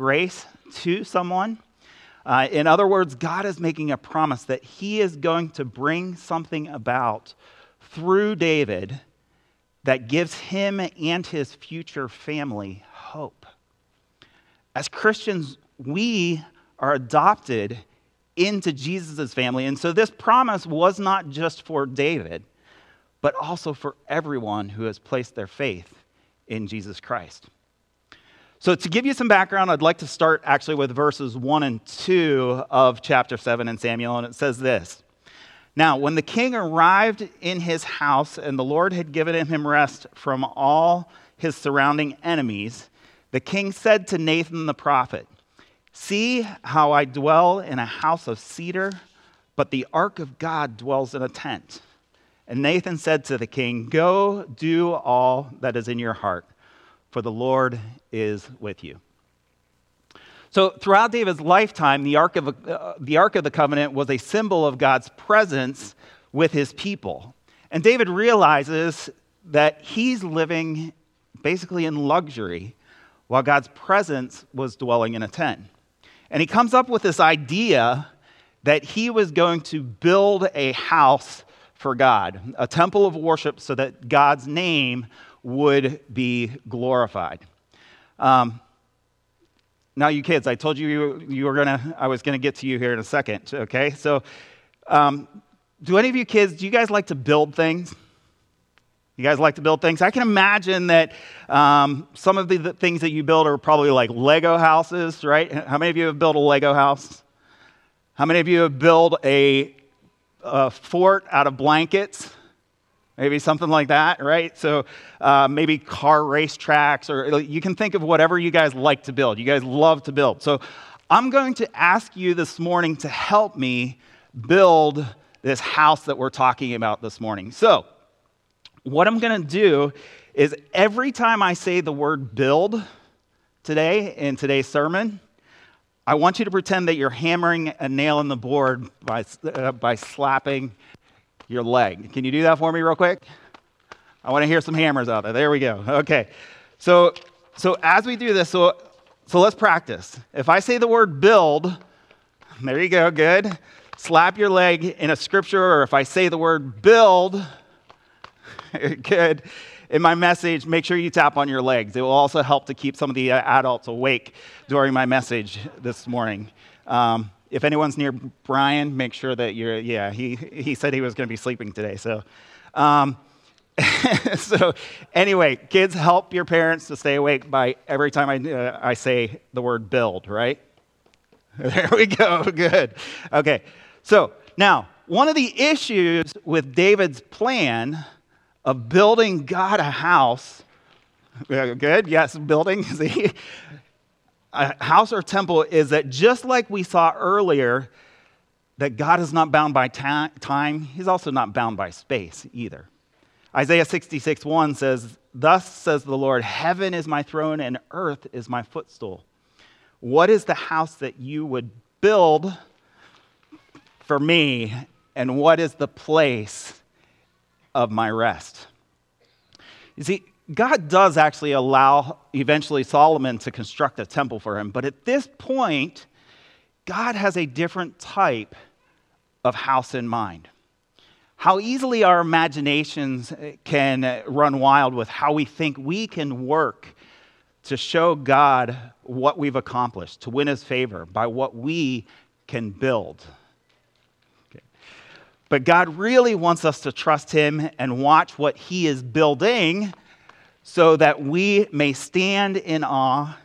grace to someone. Uh, in other words, God is making a promise that he is going to bring something about through David that gives him and his future family hope. As Christians, we are adopted into Jesus' family. And so this promise was not just for David, but also for everyone who has placed their faith in Jesus Christ. So, to give you some background, I'd like to start actually with verses 1 and 2 of chapter 7 in Samuel, and it says this Now, when the king arrived in his house and the Lord had given him rest from all his surrounding enemies, the king said to Nathan the prophet, See how I dwell in a house of cedar, but the ark of God dwells in a tent. And Nathan said to the king, Go do all that is in your heart, for the Lord is with you. So, throughout David's lifetime, the Ark, of, uh, the Ark of the Covenant was a symbol of God's presence with his people. And David realizes that he's living basically in luxury while God's presence was dwelling in a tent. And he comes up with this idea that he was going to build a house for God, a temple of worship so that God's name would be glorified. Um, now, you kids, I told you you, you were gonna, I was gonna get to you here in a second, okay? So, um, do any of you kids, do you guys like to build things? You guys like to build things? I can imagine that um, some of the, the, things that you build are probably like Lego houses, right? How many of you have built a Lego house? How many of you have built a, a fort out of blankets? Maybe something like that, right? So uh, maybe car race tracks, or you can think of whatever you guys like to build. You guys love to build. So I'm going to ask you this morning to help me build this house that we're talking about this morning. So, what I'm going to do is every time I say the word build today in today's sermon, I want you to pretend that you're hammering a nail in the board by, uh, by slapping your leg. Can you do that for me real quick? I want to hear some hammers out there. There we go. Okay. So, so as we do this, so, so let's practice. If I say the word build, there you go, good. Slap your leg in a scripture, or if I say the word build, Good. In my message, make sure you tap on your legs. It will also help to keep some of the uh, adults awake during my message this morning. Um, if anyone's near Brian, make sure that you're, yeah, he, he said he was going to be sleeping today. So, um, so anyway, kids, help your parents to stay awake by every time I, uh, I say the word build, right? There we go. Good. Okay. So now, one of the issues with David's plan of building God a house. Good, yes, building. See? A house or temple is that just like we saw earlier, that God is not bound by ta- time, He's also not bound by space either. Isaiah 66 1 says, Thus says the Lord, Heaven is my throne and earth is my footstool. What is the house that you would build for me, and what is the place of my rest. You see, God does actually allow eventually Solomon to construct a temple for him, but at this point, God has a different type of house in mind. How easily our imaginations can run wild with how we think we can work to show God what we've accomplished, to win his favor by what we can build. But God really wants us to trust Him and watch what He is building so that we may stand in awe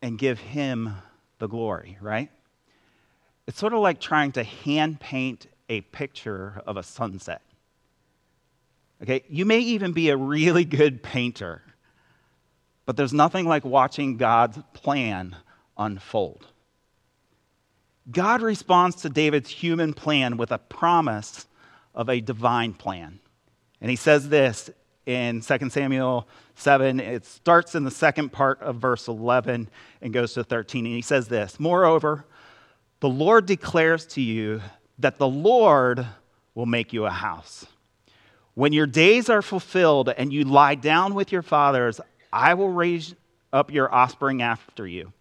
and give Him the glory, right? It's sort of like trying to hand paint a picture of a sunset. Okay, you may even be a really good painter, but there's nothing like watching God's plan unfold. God responds to David's human plan with a promise of a divine plan. And he says this in 2 Samuel 7. It starts in the second part of verse 11 and goes to 13. And he says this Moreover, the Lord declares to you that the Lord will make you a house. When your days are fulfilled and you lie down with your fathers, I will raise up your offspring after you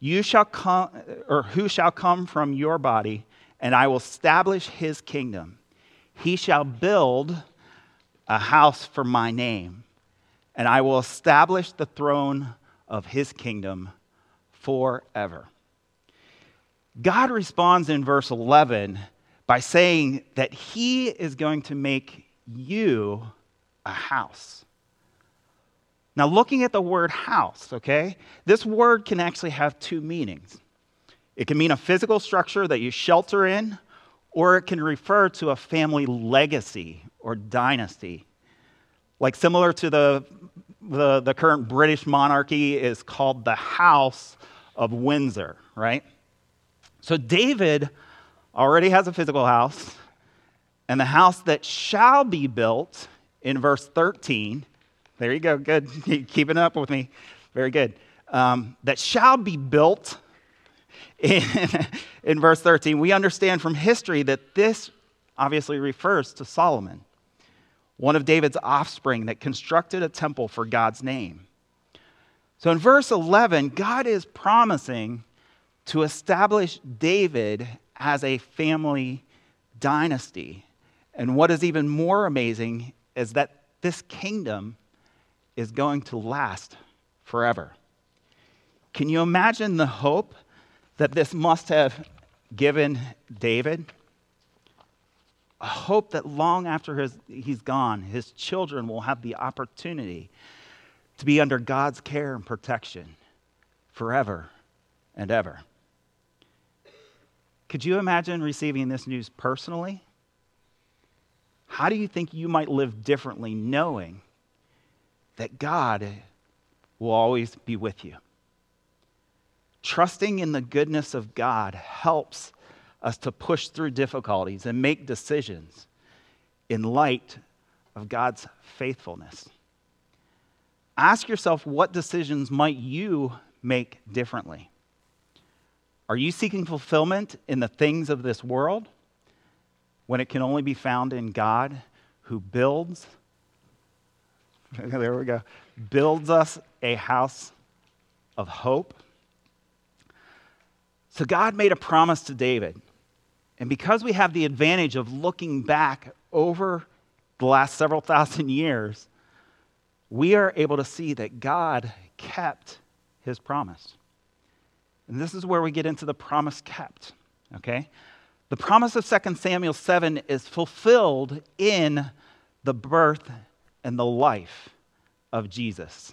You shall come, or who shall come from your body, and I will establish his kingdom. He shall build a house for my name, and I will establish the throne of his kingdom forever. God responds in verse 11 by saying that he is going to make you a house. Now, looking at the word house, okay, this word can actually have two meanings. It can mean a physical structure that you shelter in, or it can refer to a family legacy or dynasty. Like similar to the, the, the current British monarchy is called the House of Windsor, right? So David already has a physical house, and the house that shall be built in verse 13 there you go. Good. Keeping up with me. Very good. Um, that shall be built in, in verse 13. We understand from history that this obviously refers to Solomon, one of David's offspring that constructed a temple for God's name. So in verse 11, God is promising to establish David as a family dynasty. And what is even more amazing is that this kingdom is going to last forever. Can you imagine the hope that this must have given David? A hope that long after his, he's gone, his children will have the opportunity to be under God's care and protection forever and ever. Could you imagine receiving this news personally? How do you think you might live differently knowing that God will always be with you. Trusting in the goodness of God helps us to push through difficulties and make decisions in light of God's faithfulness. Ask yourself what decisions might you make differently? Are you seeking fulfillment in the things of this world when it can only be found in God who builds there we go. Builds us a house of hope. So God made a promise to David. And because we have the advantage of looking back over the last several thousand years, we are able to see that God kept his promise. And this is where we get into the promise kept, okay? The promise of 2 Samuel 7 is fulfilled in the birth and the life of Jesus.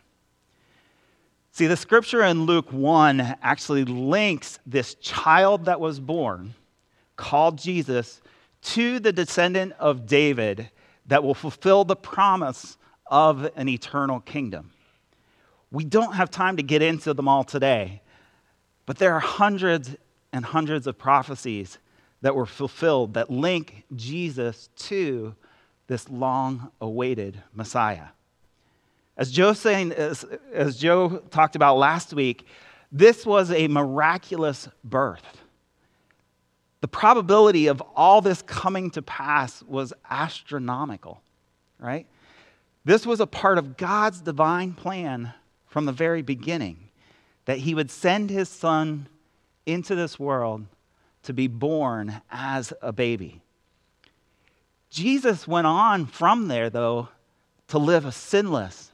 See, the scripture in Luke 1 actually links this child that was born, called Jesus, to the descendant of David that will fulfill the promise of an eternal kingdom. We don't have time to get into them all today, but there are hundreds and hundreds of prophecies that were fulfilled that link Jesus to this long awaited Messiah. As Joe, saying, as, as Joe talked about last week, this was a miraculous birth. The probability of all this coming to pass was astronomical, right? This was a part of God's divine plan from the very beginning that He would send His Son into this world to be born as a baby. Jesus went on from there, though, to live a sinless,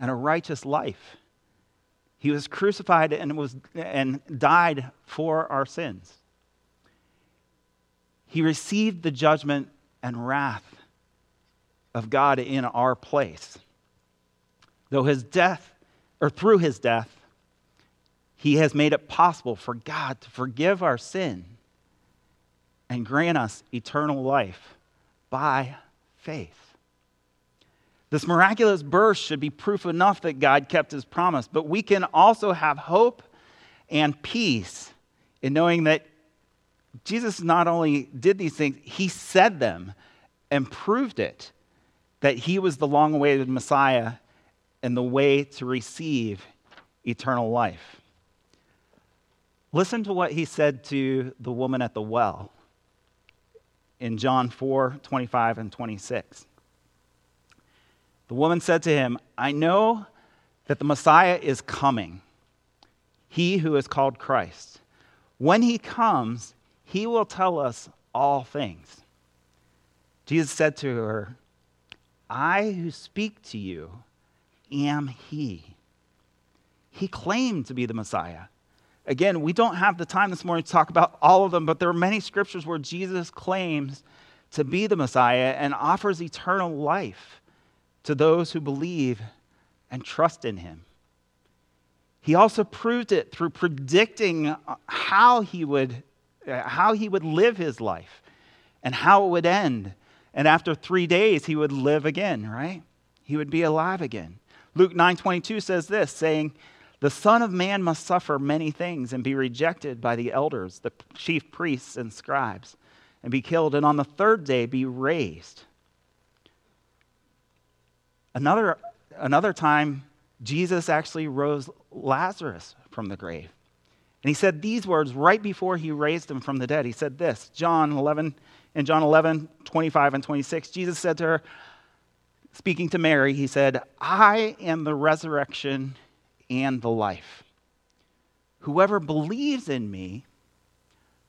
and a righteous life. He was crucified and, was, and died for our sins. He received the judgment and wrath of God in our place. Though his death, or through his death, he has made it possible for God to forgive our sin and grant us eternal life by faith. This miraculous birth should be proof enough that God kept his promise, but we can also have hope and peace in knowing that Jesus not only did these things, he said them and proved it that he was the long awaited Messiah and the way to receive eternal life. Listen to what he said to the woman at the well in John 4 25 and 26. The woman said to him, I know that the Messiah is coming, he who is called Christ. When he comes, he will tell us all things. Jesus said to her, I who speak to you am he. He claimed to be the Messiah. Again, we don't have the time this morning to talk about all of them, but there are many scriptures where Jesus claims to be the Messiah and offers eternal life to those who believe and trust in him. He also proved it through predicting how he would, how he would live his life and how it would end. And after three days, he would live again, right? He would be alive again. Luke 9:22 says this, saying, the Son of Man must suffer many things and be rejected by the elders, the chief priests, and scribes, and be killed, and on the third day be raised. Another, another time, Jesus actually rose Lazarus from the grave. And he said these words right before he raised him from the dead. He said this, John 11, in John 11, 25 and 26, Jesus said to her, speaking to Mary, he said, I am the resurrection and the life. Whoever believes in me,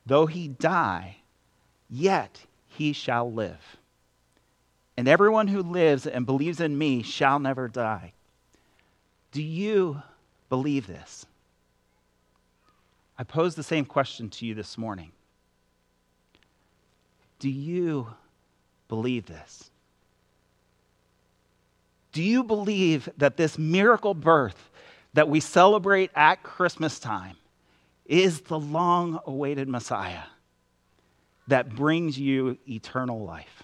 though he die, yet he shall live. And everyone who lives and believes in me shall never die. Do you believe this? I pose the same question to you this morning. Do you believe this? Do you believe that this miracle birth that we celebrate at Christmas time is the long awaited Messiah that brings you eternal life.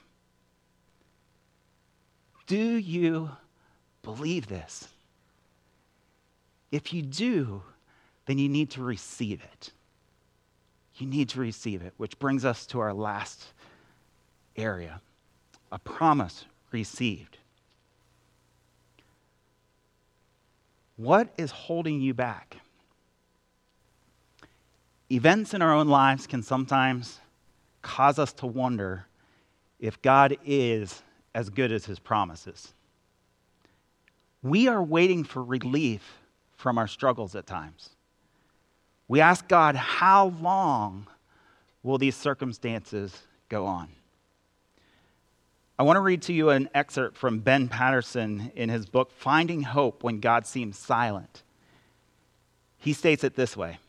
Do you believe this? If you do, then you need to receive it. You need to receive it, which brings us to our last area a promise received. What is holding you back? Events in our own lives can sometimes cause us to wonder if God is as good as his promises. We are waiting for relief from our struggles at times. We ask God, how long will these circumstances go on? I want to read to you an excerpt from Ben Patterson in his book, Finding Hope When God Seems Silent. He states it this way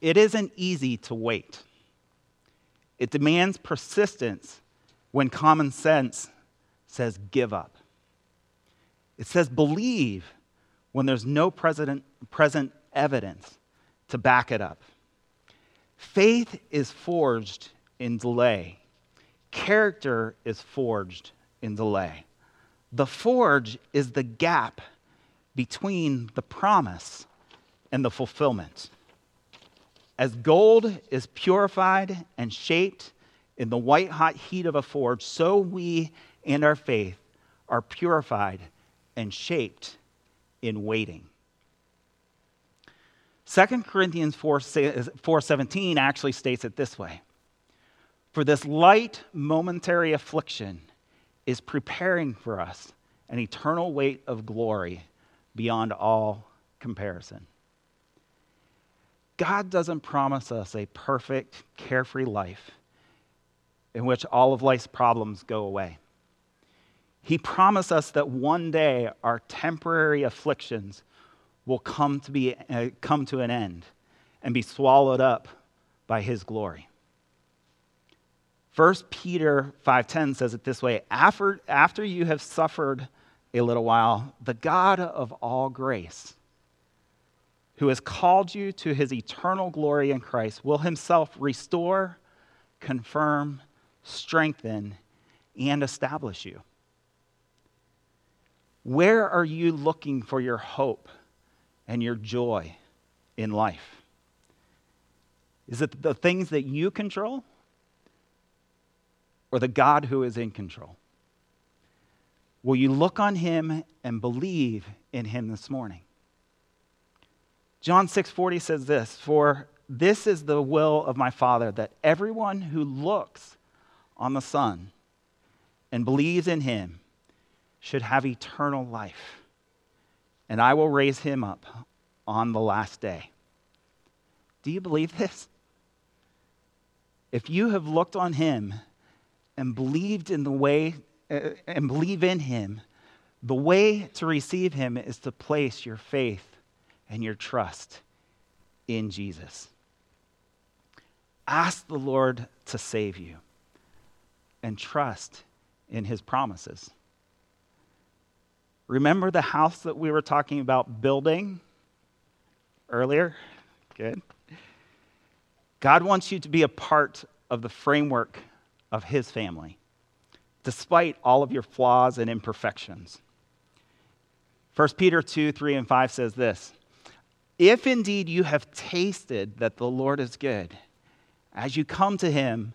It isn't easy to wait, it demands persistence when common sense says give up. It says believe when there's no present, present evidence to back it up. Faith is forged in delay Character is forged in delay. The forge is the gap between the promise and the fulfillment. As gold is purified and shaped in the white hot heat of a forge, so we and our faith are purified and shaped in waiting. 2 Corinthians 4, 4:17 actually states it this way. For this light momentary affliction is preparing for us an eternal weight of glory beyond all comparison. God doesn't promise us a perfect, carefree life in which all of life's problems go away. He promised us that one day our temporary afflictions will come to, be, uh, come to an end and be swallowed up by His glory. 1 Peter 5:10 says it this way, after, after you have suffered a little while, the God of all grace, who has called you to his eternal glory in Christ, will himself restore, confirm, strengthen, and establish you. Where are you looking for your hope and your joy in life? Is it the things that you control or the God who is in control? Will you look on him and believe in him this morning? John 6:40 says this, "For this is the will of my Father that everyone who looks on the Son and believes in him should have eternal life, and I will raise him up on the last day." Do you believe this? If you have looked on him and believed in the way uh, and believe in him, the way to receive him is to place your faith and your trust in Jesus. Ask the Lord to save you and trust in his promises. Remember the house that we were talking about building earlier? Good. God wants you to be a part of the framework of His family, despite all of your flaws and imperfections. 1 Peter 2 3 and 5 says this If indeed you have tasted that the Lord is good, as you come to Him,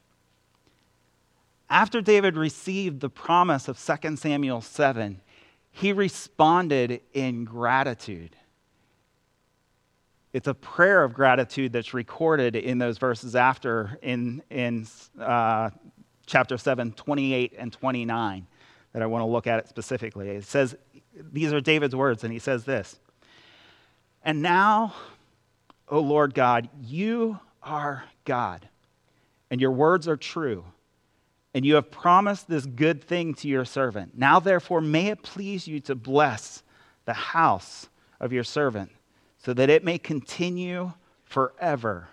After David received the promise of 2 Samuel 7, he responded in gratitude. It's a prayer of gratitude that's recorded in those verses after in, in uh, chapter 7, 28 and 29, that I want to look at it specifically. It says, these are David's words, and he says this And now, O Lord God, you are God, and your words are true, and you have promised this good thing to your servant. Now, therefore, may it please you to bless the house of your servant, so that it may continue forever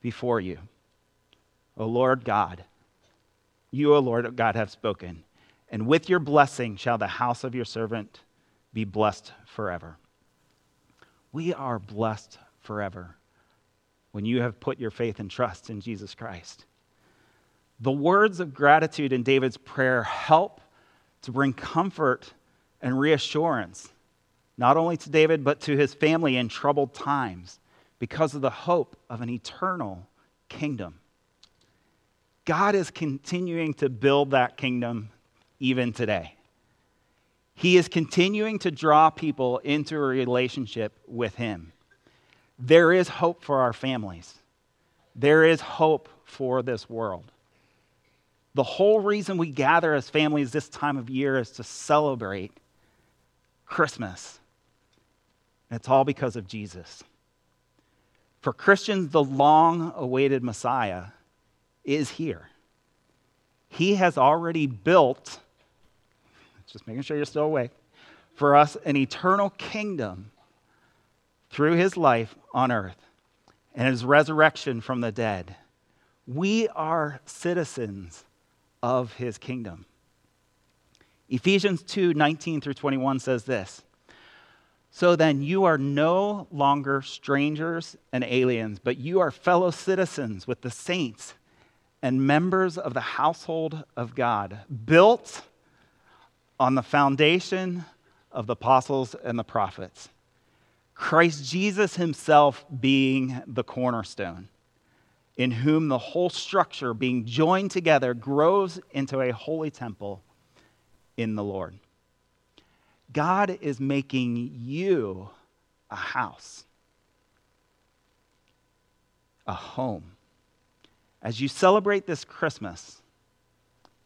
before you. O Lord God, you, O Lord God, have spoken, and with your blessing shall the house of your servant be blessed forever. We are blessed forever when you have put your faith and trust in Jesus Christ. The words of gratitude in David's prayer help to bring comfort and reassurance, not only to David, but to his family in troubled times because of the hope of an eternal kingdom. God is continuing to build that kingdom even today. He is continuing to draw people into a relationship with Him. There is hope for our families, there is hope for this world. The whole reason we gather as families this time of year is to celebrate Christmas. And it's all because of Jesus. For Christians, the long awaited Messiah is here. He has already built, just making sure you're still awake, for us an eternal kingdom through his life on earth and his resurrection from the dead. We are citizens of his kingdom. Ephesians 2 19 through 21 says this So then you are no longer strangers and aliens, but you are fellow citizens with the saints and members of the household of God, built on the foundation of the apostles and the prophets. Christ Jesus himself being the cornerstone, in whom the whole structure, being joined together, grows into a holy temple in the Lord. God is making you a house, a home as you celebrate this Christmas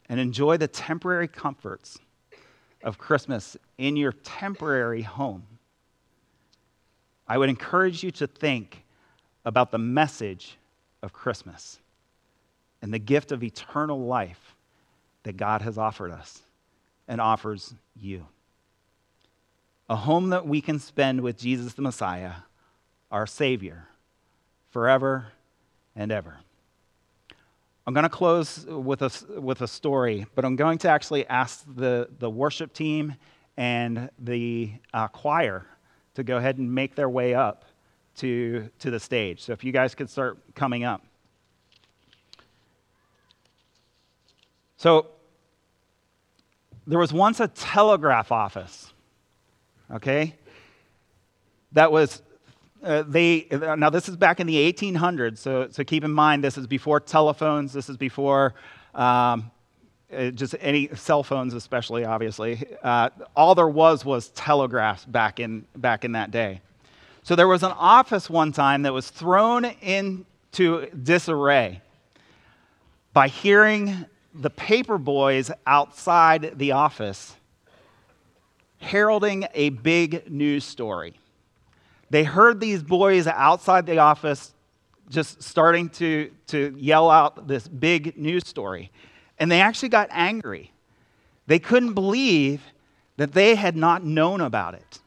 and enjoy the temporary comforts of Christmas in your temporary home, I would encourage you to think about the message of Christmas and the gift of eternal life that God has offered us and offers you. A home that we can spend with Jesus the Messiah, our Savior, forever and ever. I'm going to close with a, with a story, but I'm going to actually ask the, the worship team and the uh, choir to go ahead and make their way up to, to the stage. So if you guys could start coming up. So there was once a telegraph office, okay, that was uh, they now this is back in the 1800s so, so keep in mind this is before telephones this is before um, uh, just any cell phones especially obviously uh, all there was was telegraphs back in back in that day so there was an office one time that was thrown into disarray by hearing the paper boys outside the office heralding a big news story they heard these boys outside the office just starting to, to yell out this big news story. And they actually got angry. They couldn't believe that they had not known about it.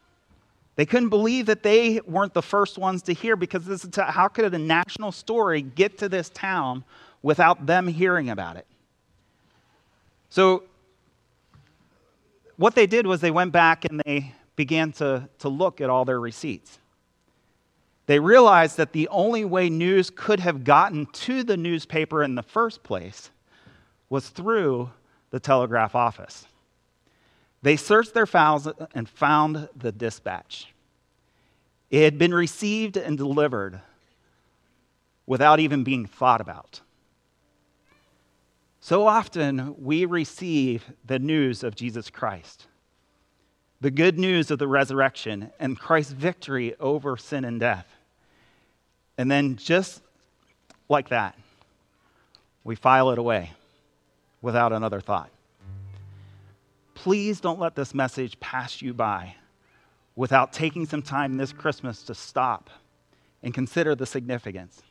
They couldn't believe that they weren't the first ones to hear because this is how could a national story get to this town without them hearing about it? So, what they did was they went back and they began to, to look at all their receipts. They realized that the only way news could have gotten to the newspaper in the first place was through the telegraph office. They searched their files and found the dispatch. It had been received and delivered without even being thought about. So often we receive the news of Jesus Christ, the good news of the resurrection and Christ's victory over sin and death. And then, just like that, we file it away without another thought. Please don't let this message pass you by without taking some time this Christmas to stop and consider the significance.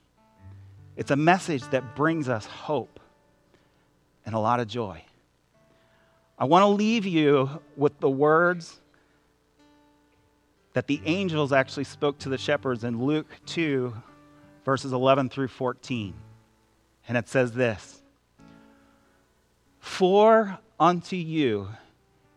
It's a message that brings us hope and a lot of joy. I want to leave you with the words that the angels actually spoke to the shepherds in Luke 2 verses 11 through 14. And it says this For unto you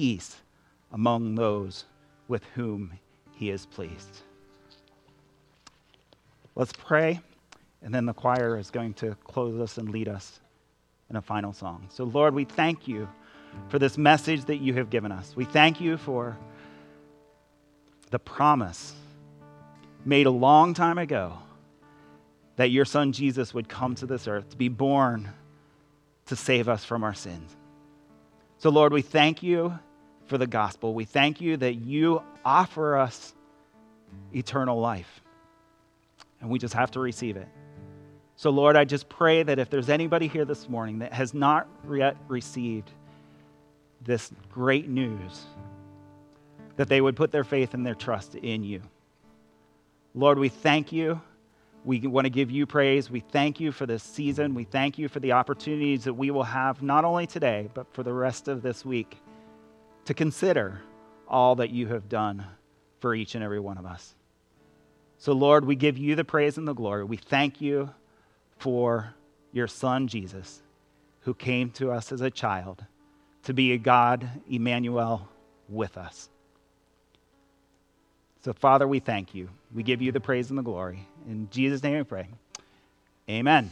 peace among those with whom he is pleased. Let's pray, and then the choir is going to close us and lead us in a final song. So, Lord, we thank you for this message that you have given us. We thank you for the promise made a long time ago that your son Jesus would come to this earth to be born to save us from our sins. So, Lord, we thank you for the gospel. We thank you that you offer us eternal life, and we just have to receive it. So, Lord, I just pray that if there's anybody here this morning that has not yet received this great news, that they would put their faith and their trust in you. Lord, we thank you we want to give you praise. We thank you for this season. We thank you for the opportunities that we will have not only today, but for the rest of this week to consider all that you have done for each and every one of us. So, Lord, we give you the praise and the glory. We thank you for your Son, Jesus, who came to us as a child to be a God, Emmanuel, with us. So, Father, we thank you. We give you the praise and the glory. In Jesus' name we pray. Amen.